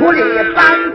狐狸帮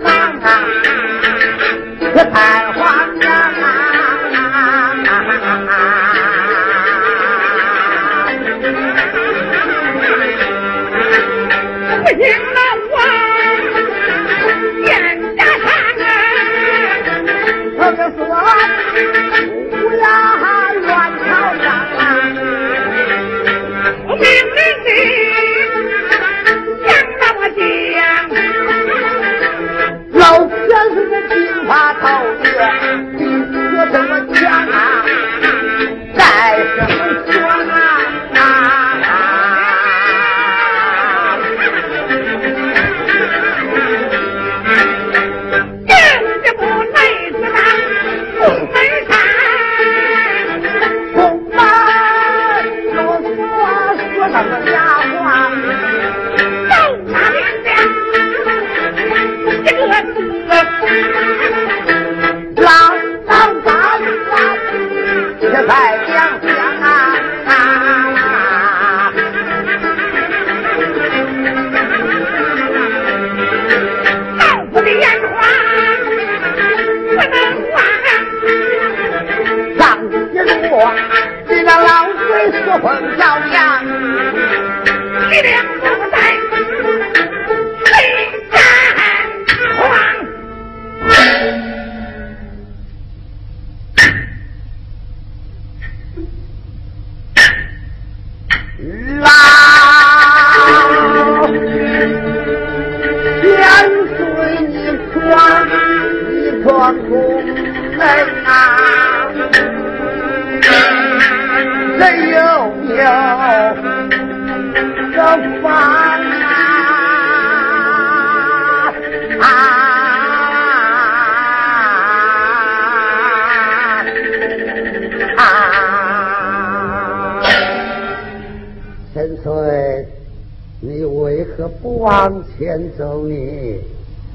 往前走你？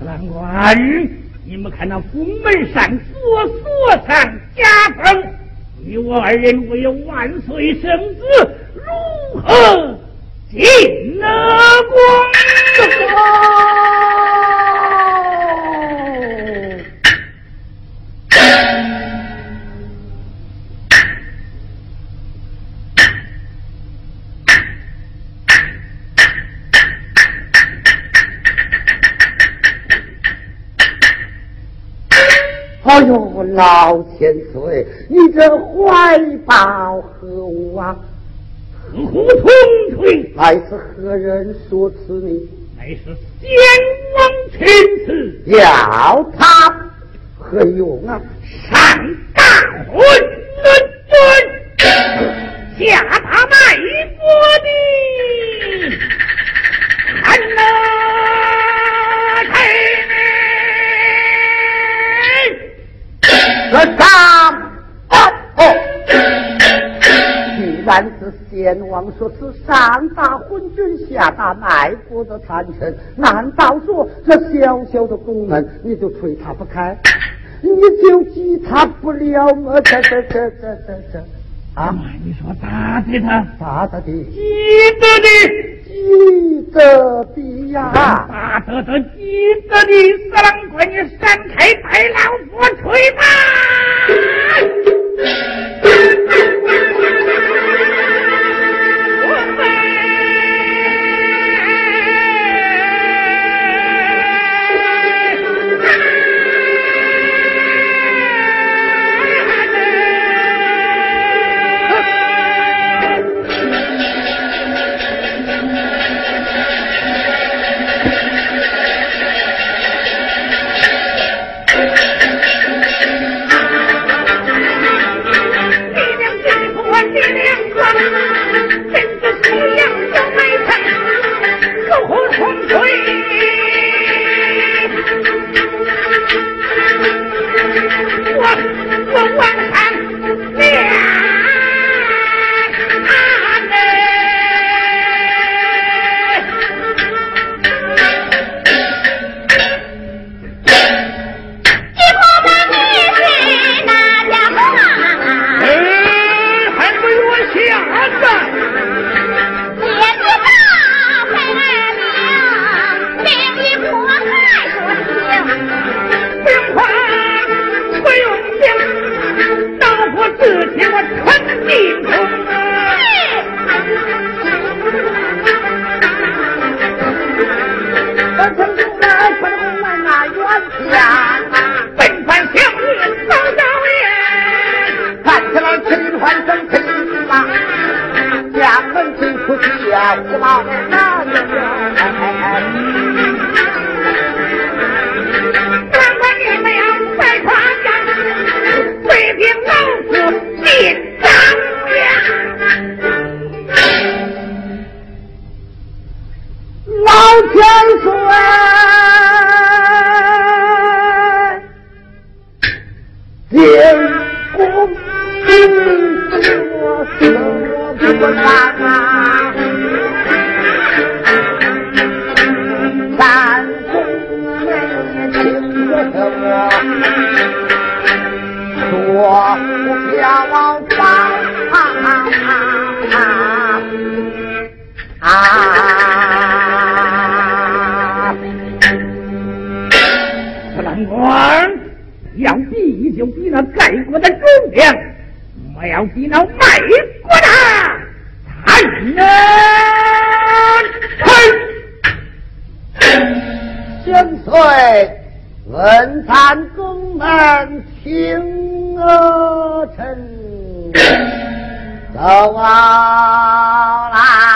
郎官，你们看那宫门上锁锁上加封，你我二人唯有万岁圣旨，如何进了宫？呦，老千岁，你这怀抱何物啊？何苦同锤，乃是何人说此你？乃是先王亲赐，要他何用啊？上大婚先王说是，上打昏君，下打卖国的残臣，难道说这小小的宫门你就推他不开，你就击他不了吗？这这这这这这啊！你说打的他，打得的，记得的，记得的呀！打得的，记得的，三郎官，你闪开，白老夫吹吧！我要比那美国的残忍。千岁，文坛公门请儿臣走来。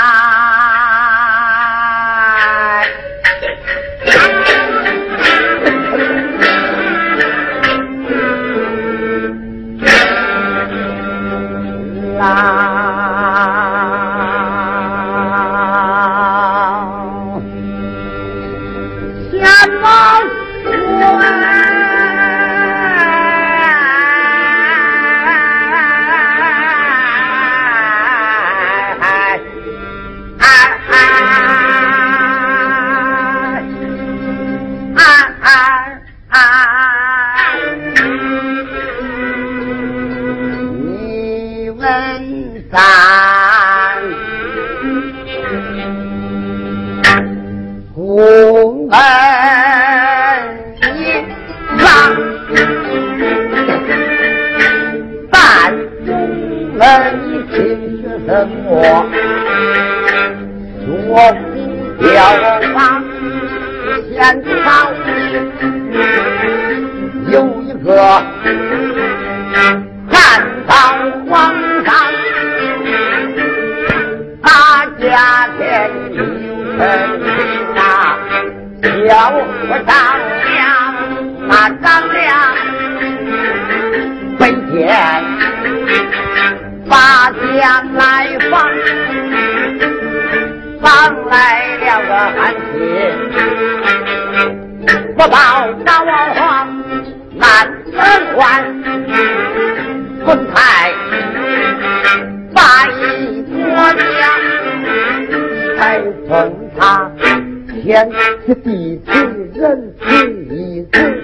是地气人气一人，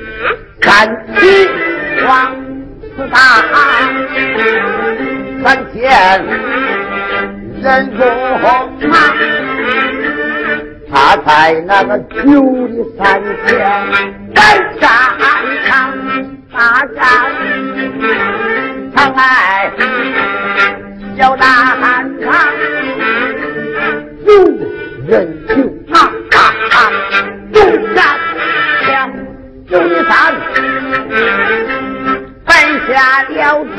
三起王四大，三千人中马，他在那个九里三县在战场大战，长来小大汉，有人情。九里山，摆下了这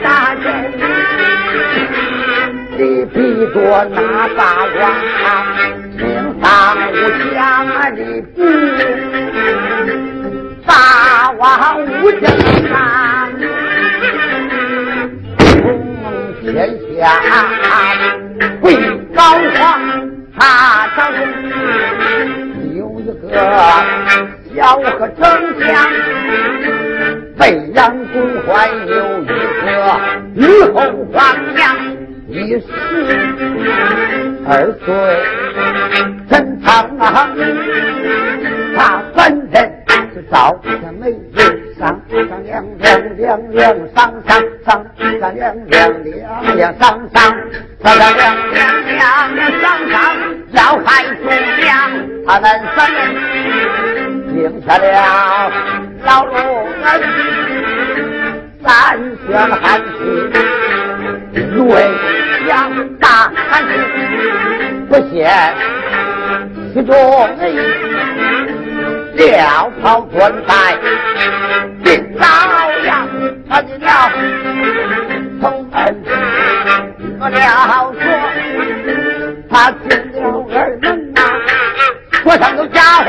大阵，你比着那八卦。大武将的兵，大武将啊，冲天下为高皇，他朝中有一个小和丞相，北洋军怀有一个女后皇娘，一十二岁。陈长啊，他本人是赵家美人，上上亮亮亮亮上上上上亮亮亮亮上上上上亮亮亮亮上上要害忠良，他们三人定下了老路儿三宣汉气，瑞阳大汉不嫌。其中人料袍穿戴，定朝阳，他的了从门，我了说，他进了二门呐，锁上的家伙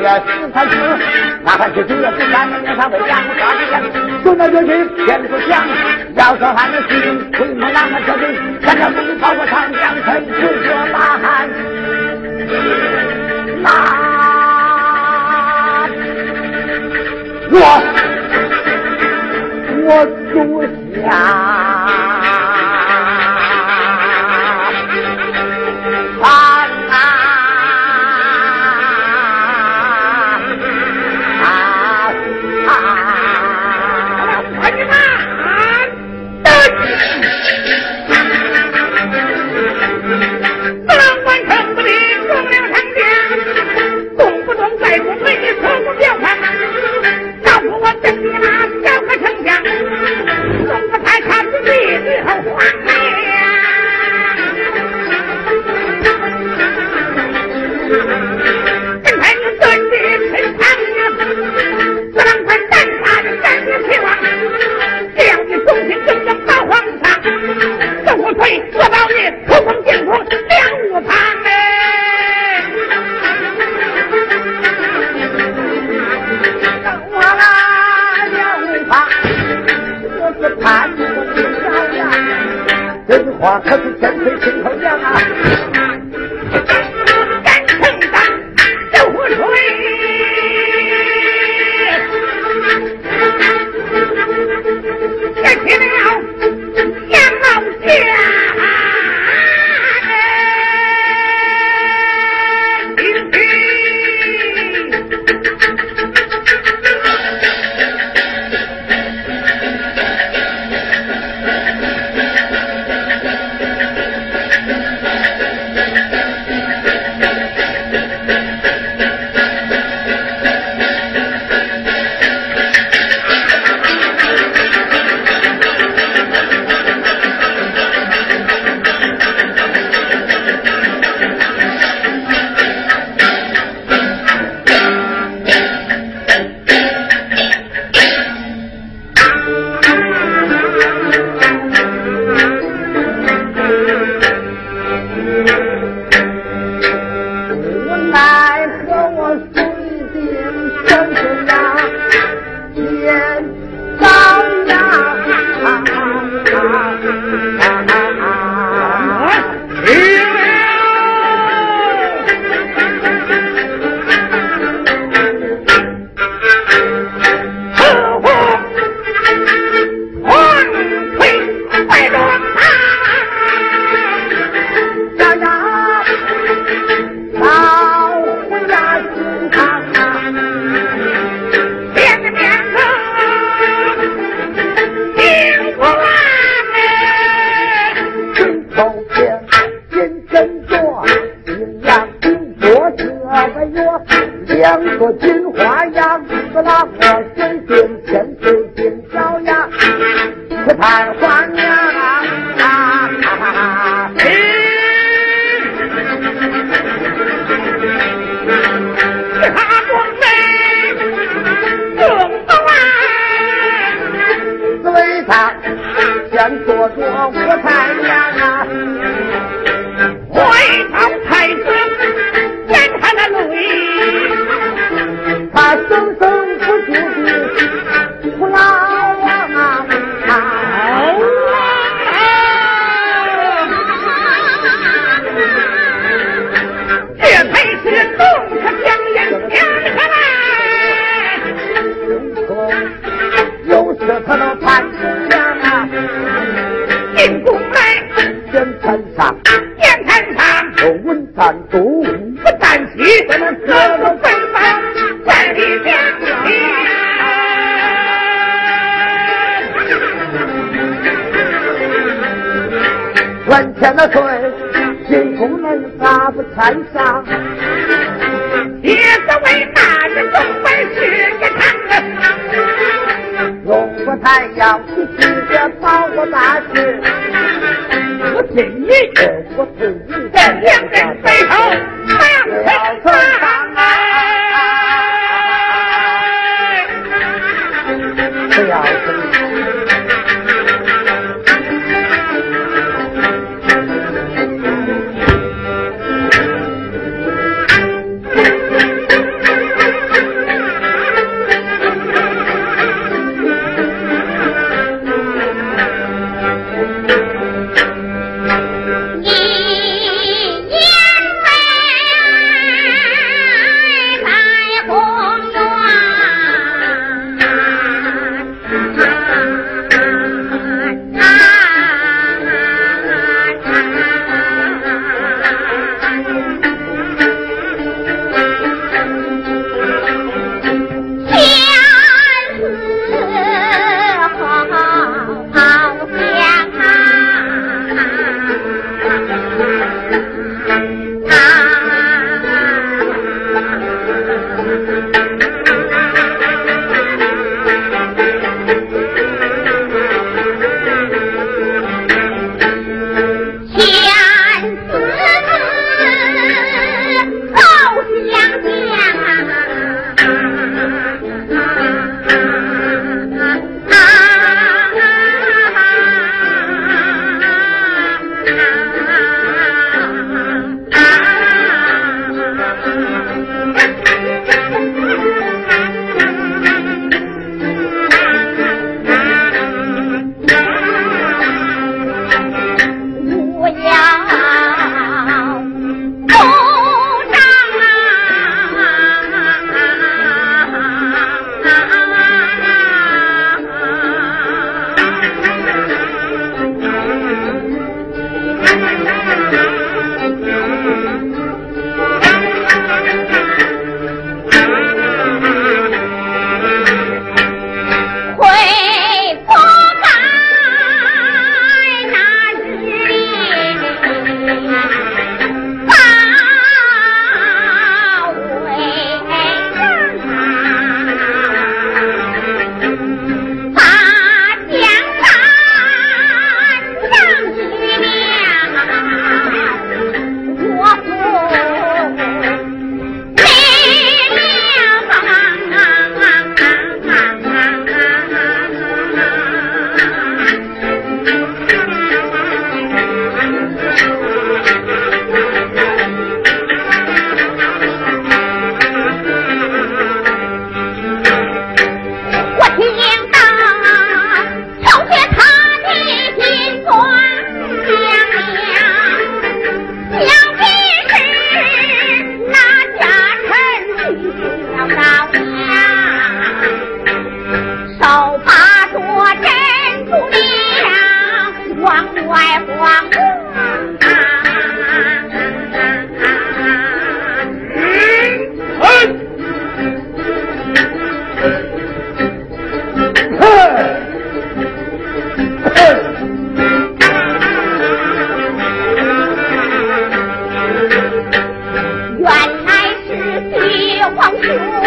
四三四那汉是就要十三四三回家不抓就那这里天不降要说还是西京回那小军现在不跑过长江城就说呐喊那我我住下我可是真没情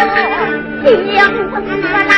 兄听不死啦。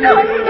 どうし？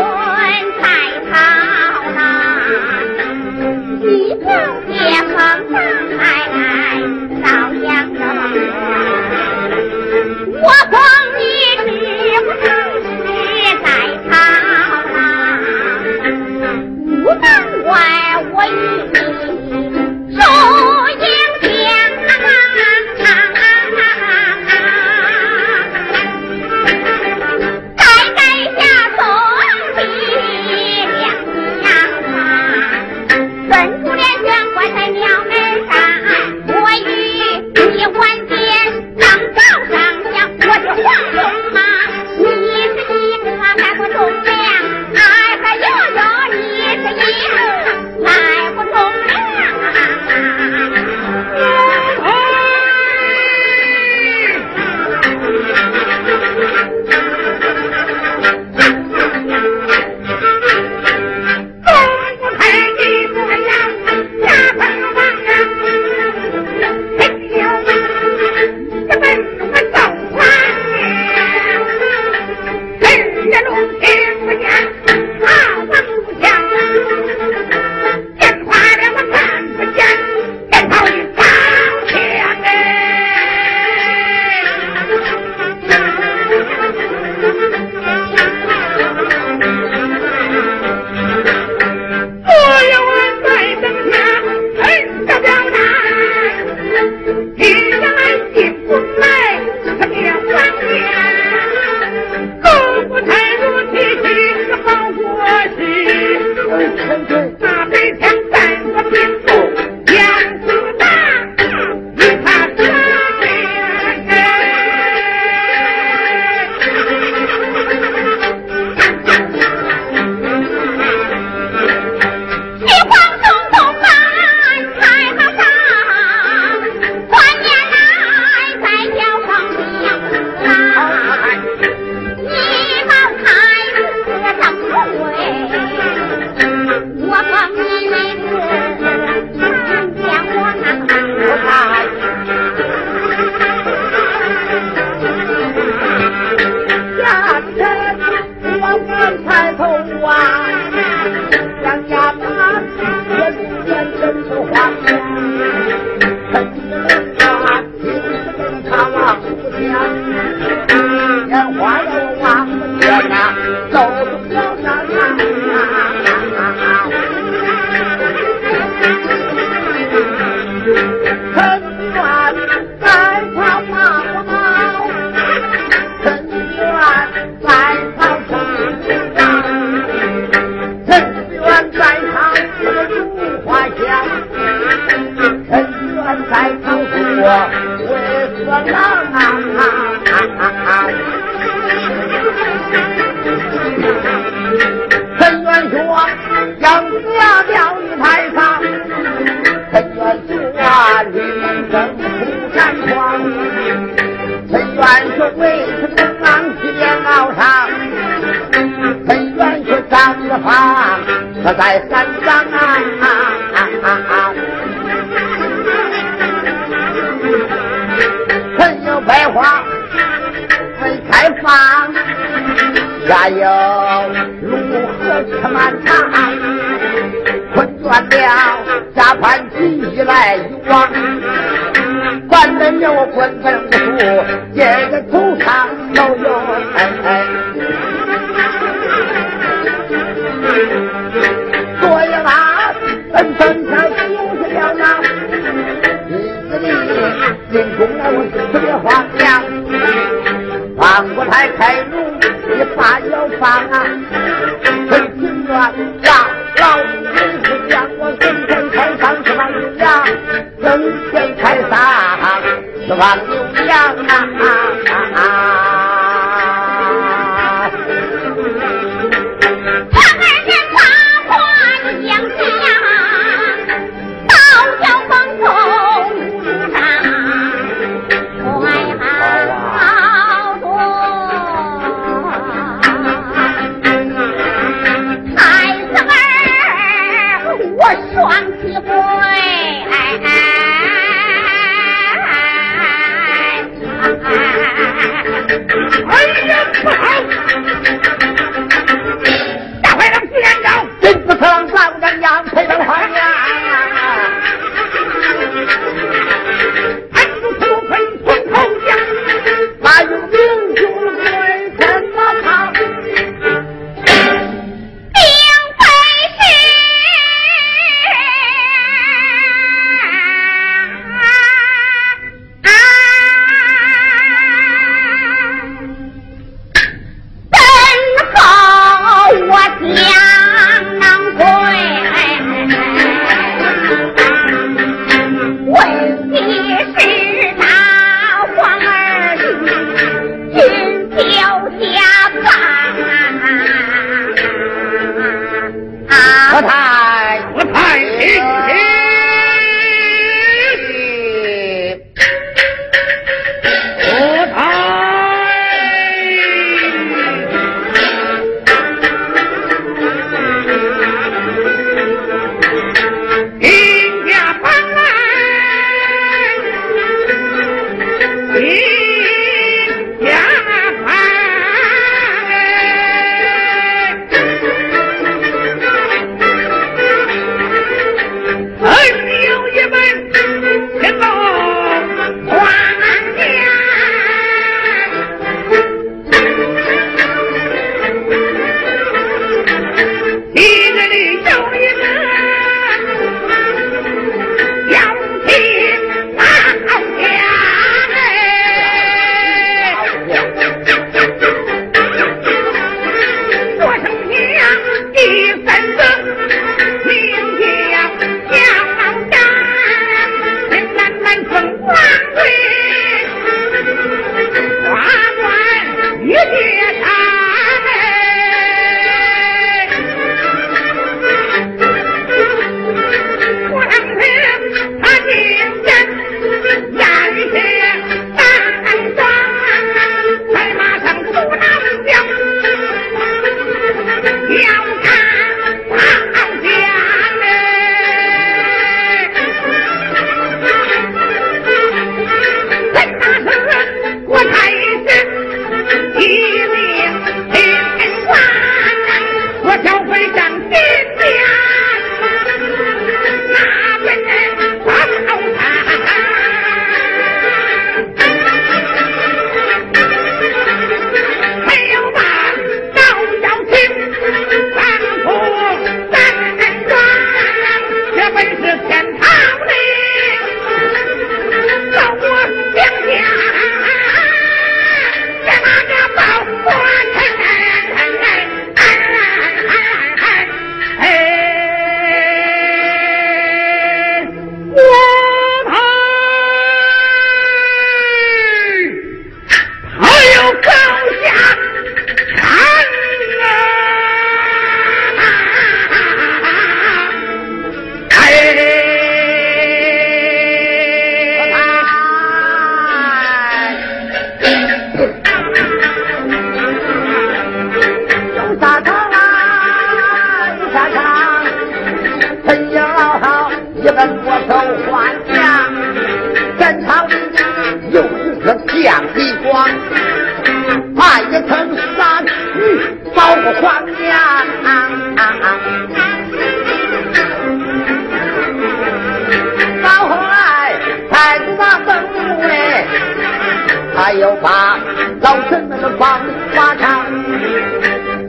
要一个多少换将，战场里又一次将敌光，怕一层山，雨保护皇到后来太子那登路嘞，他又把老臣们的房里挖，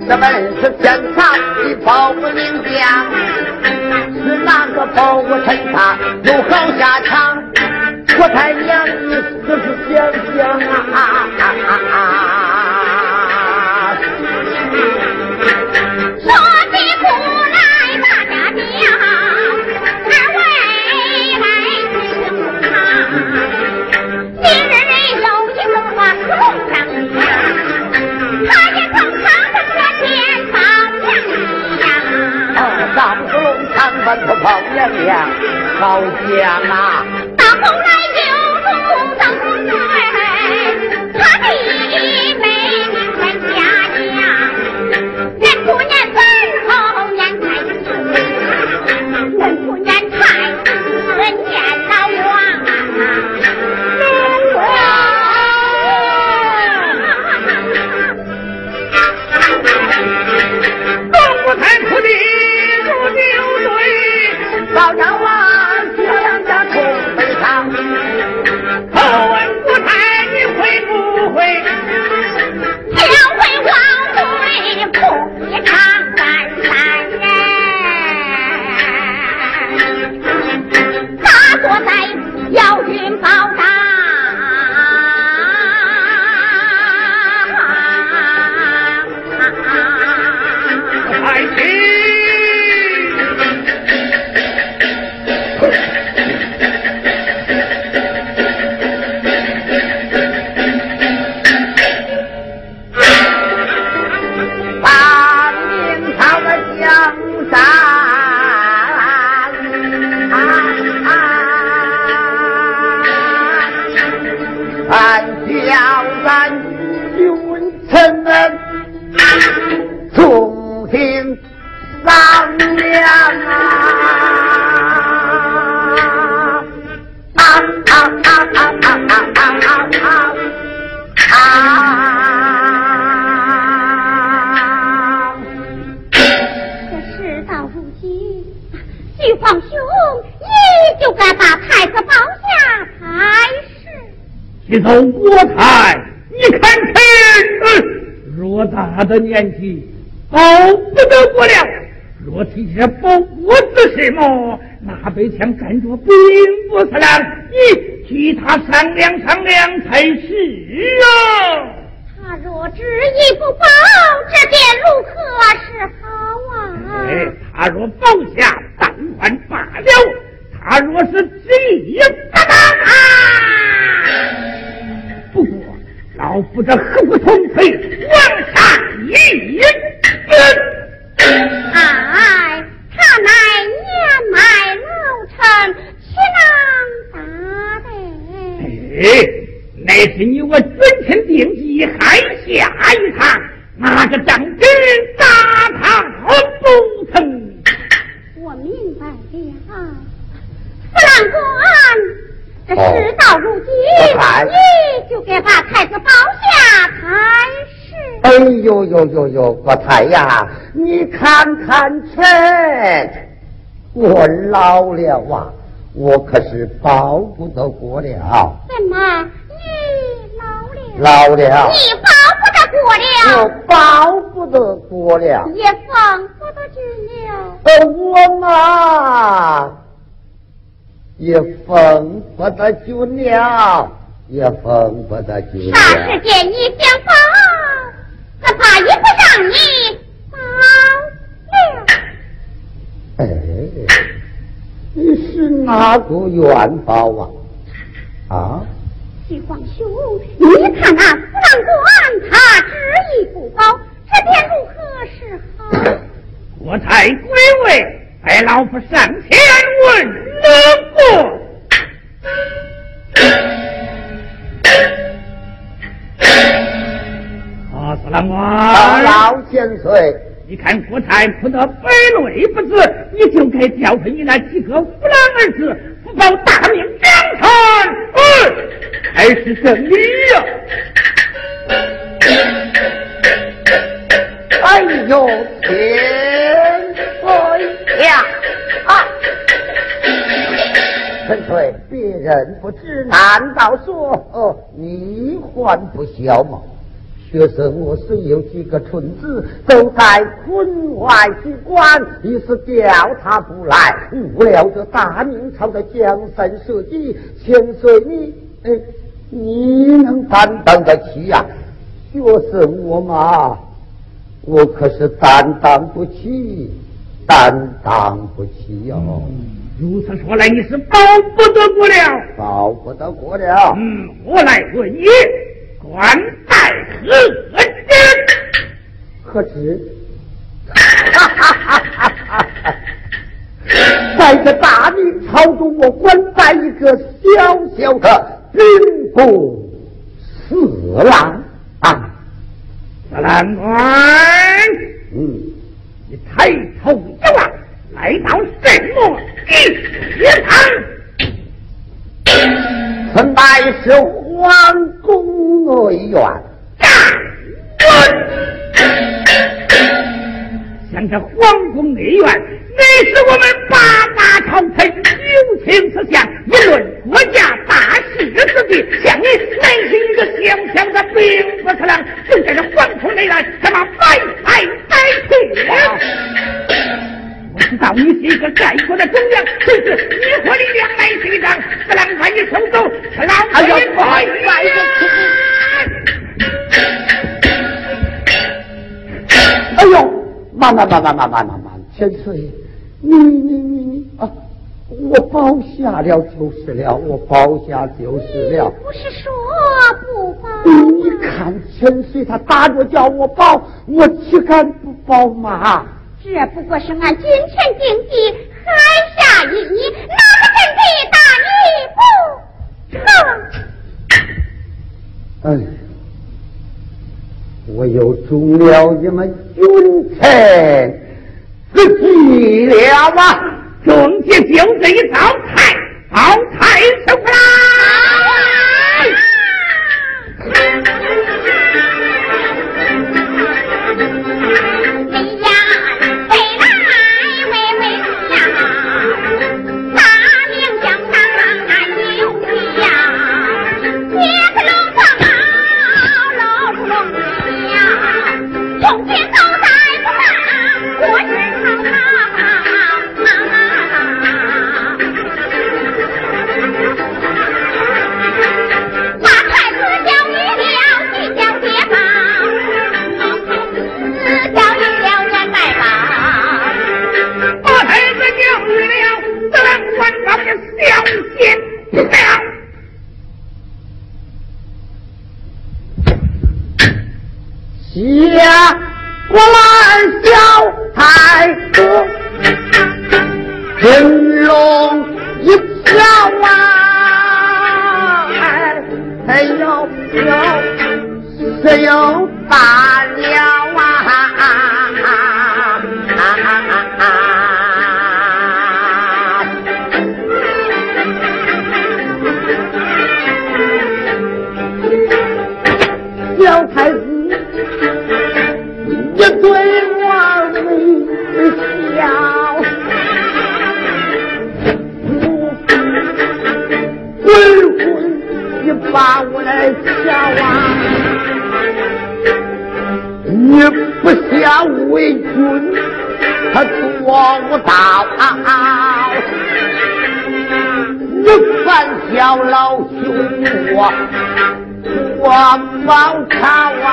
这本是天朝的保名将。是哪个包我趁他有好下场？我太娘你这是想想啊！说长奔头跑娘娘，好讲啊！大风来的年纪，保不得国了。若提这保国之事么，那北强干着并不是郎，你替他商量商量才是啊。他若执意不保，这便如何是好啊？哎，他若保下，但还罢了；他若是执意不当啊，不过老夫这何不从腿往上一蹬？哎，他乃年迈老臣，岂能打得？哎，乃是你我君臣定计，还下一趟，那个张真打他不成？我明白了，弗兰官，这事到如今，你就该把太子保下才是。哎呦呦呦呦，国太呀，你看看去，我老了啊，我可是保不得国了，怎么你老了？老了，你保不得国我了，保不得国了。也封不得去了。呃，我嘛也封不得君了，也封不得君啥时了。间你想保，怎怕也不让你保了？哎，你是哪个元宝啊？啊？徐皇兄，你看那弗兰官，他执意不保，这便如何是好？国太归位，待老夫上前问了过。啊，司郎老官，老千岁，你看郭泰哭得百泪不止，你就该教训你那几个虎狼儿子，不报大明江山，哎，还是真理呀！哎呦天岁呀！啊！陈翠，别人不知，难道说哦你还不晓吗？学生我虽有几个村子，都在坤外机关，一时调查不来，误了这大明朝的江山社稷。千岁你，哎，你能担当得起呀？学生我嘛，我可是担当不起，担当不起哟。如此说来，你是保不得过了，保不得过了。嗯，我来问你。官拜何职？何职？哈哈哈哈哈哈！在这大明朝中，我官拜一个小小的兵部侍郎啊！侍郎官，嗯，你抬头一望，来到什么地方？曾乃是皇宫。内院，像这皇宫内院，乃是我们八大朝臣友情之乡，议论国家大事之地。像你乃是一个小小的兵部侍郎，就在这皇宫内院，他妈白来白去。我知道你是一个爱国的忠良，所以你和你两来一仗，不能把你收走，老爷快来人！哎呦，慢慢慢慢慢慢慢慢，千岁，你你你你啊，我包下了就是了，我包下就是了。不是说不包？你看千岁他打着叫我包，我岂敢不包嘛？这不过是俺金钱定计，海下一你，哪个真的打不？哎。我又中了你们军臣之计了啊？中计就这一招，太好，太受不我来小太哥，金龙一跳啊，哎呦呦，只有罢了啊。你不想为君，他做不到。你犯小老兄我我报仇啊！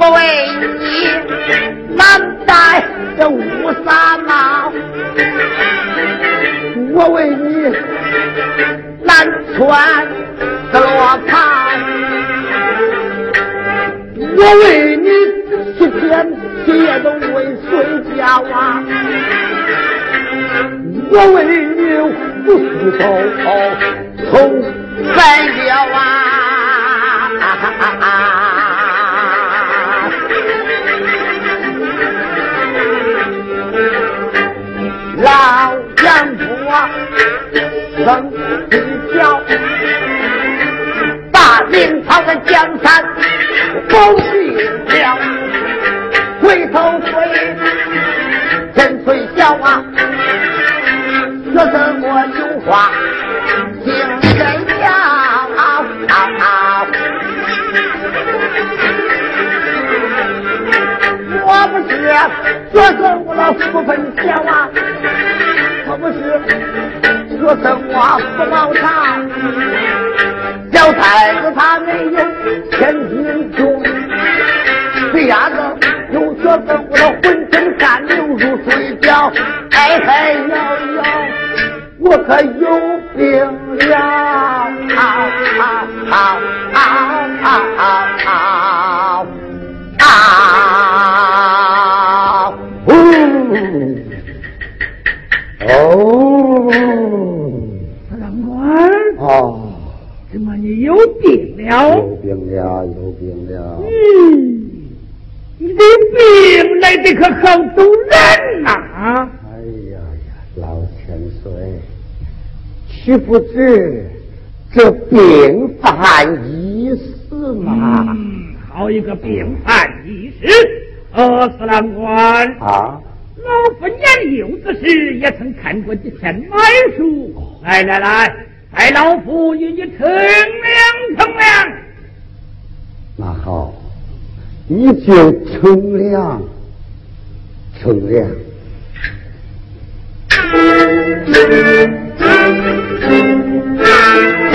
我为你满带这乌纱帽。我为你南川落草，我为你七天七夜都为睡家啊，我为你不低头从三脚啊，老杨母。生一脚，把明朝的江山都定了。回头追，真吹笑啊！说什么有话听人讲？我不是说什么了福分小啊！我生娃不冒茶，小太子他没有千斤重，这丫子又说什么了浑身汗流如水饺，哎嘿呦呦，我可有病了！了？有病了，有病了。嗯，你的病来的可好动人呐、哎呀呀，老千岁，岂不知这病犯医师吗？嗯，好一个病犯医师，呃，司郎官，啊，老夫年幼之时也曾看过几篇买书。来来来，待老夫与你称量称量。那好，你就称量，称量。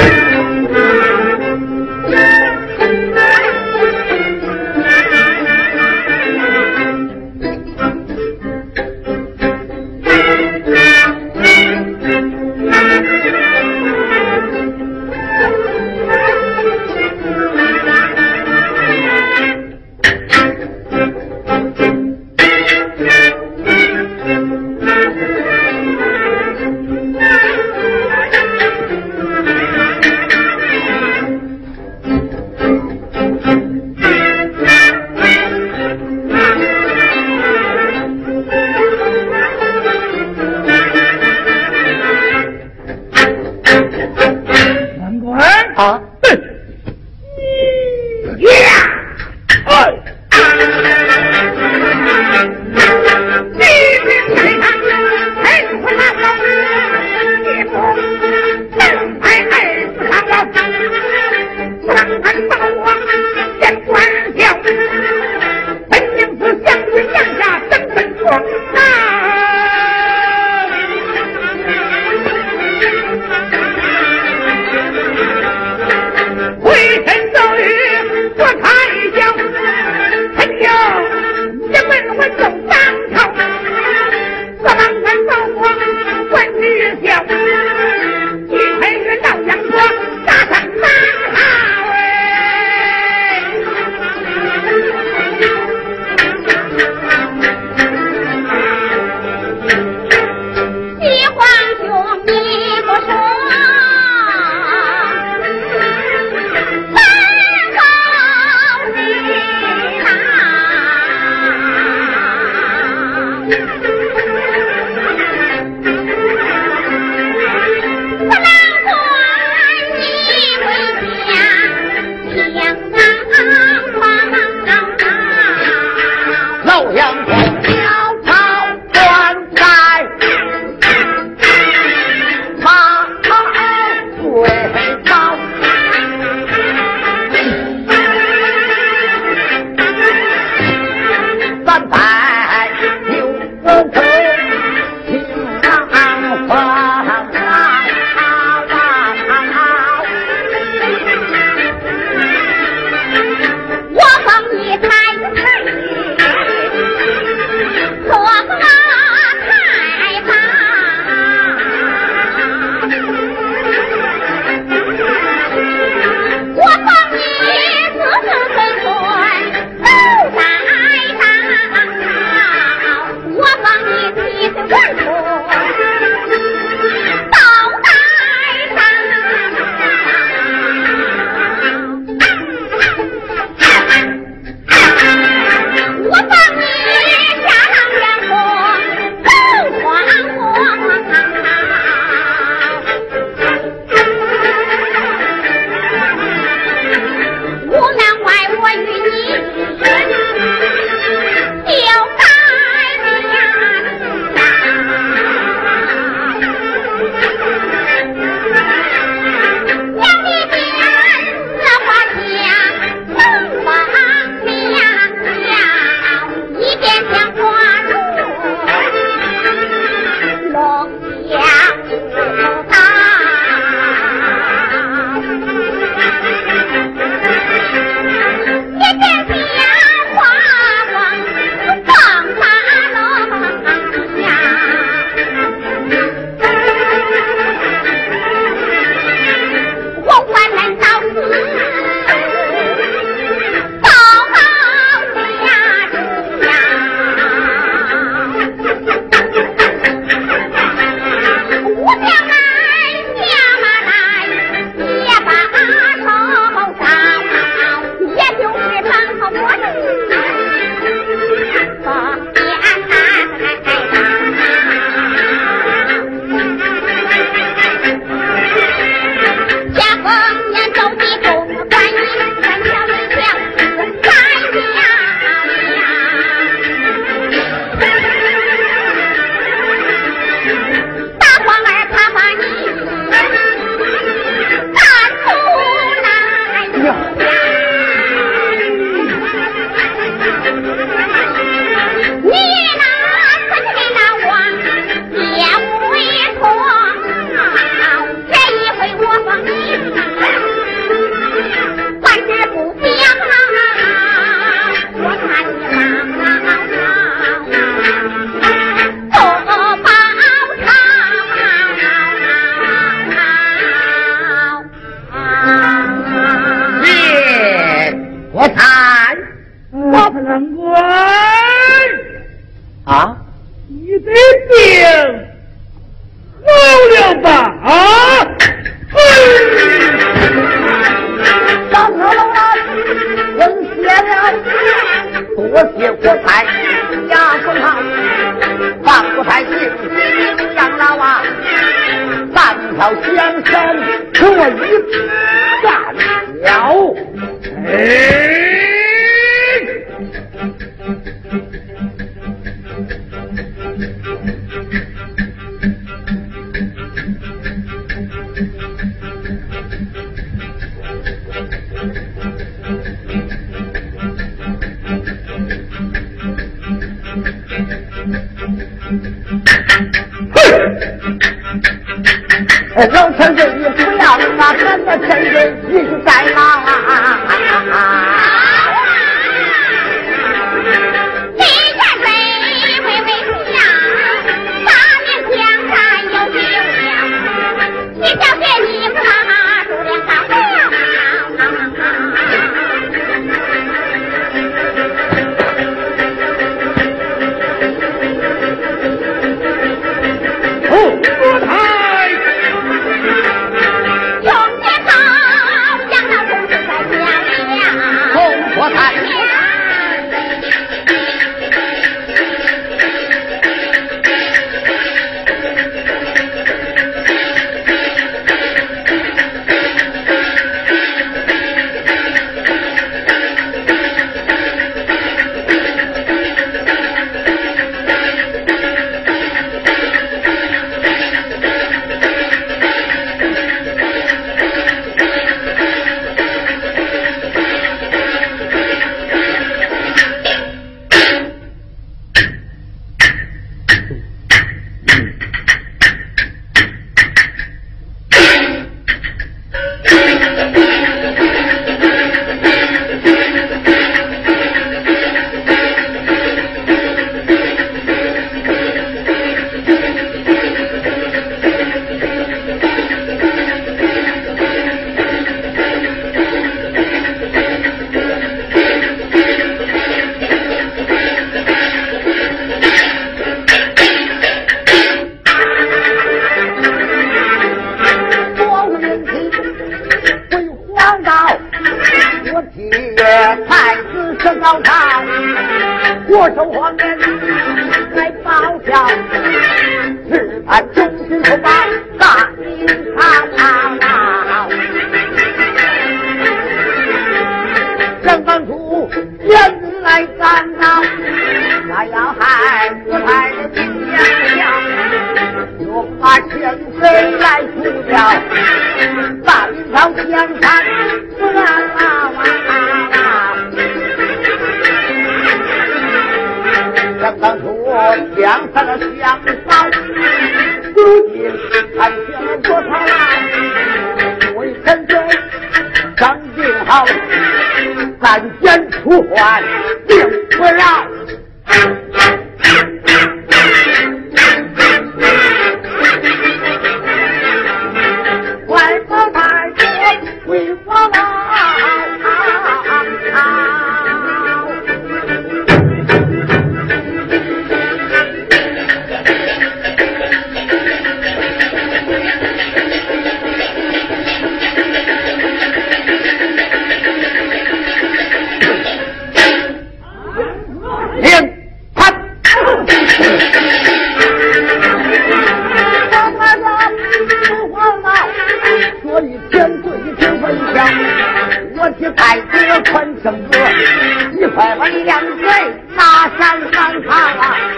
两岁，大山翻翻啊！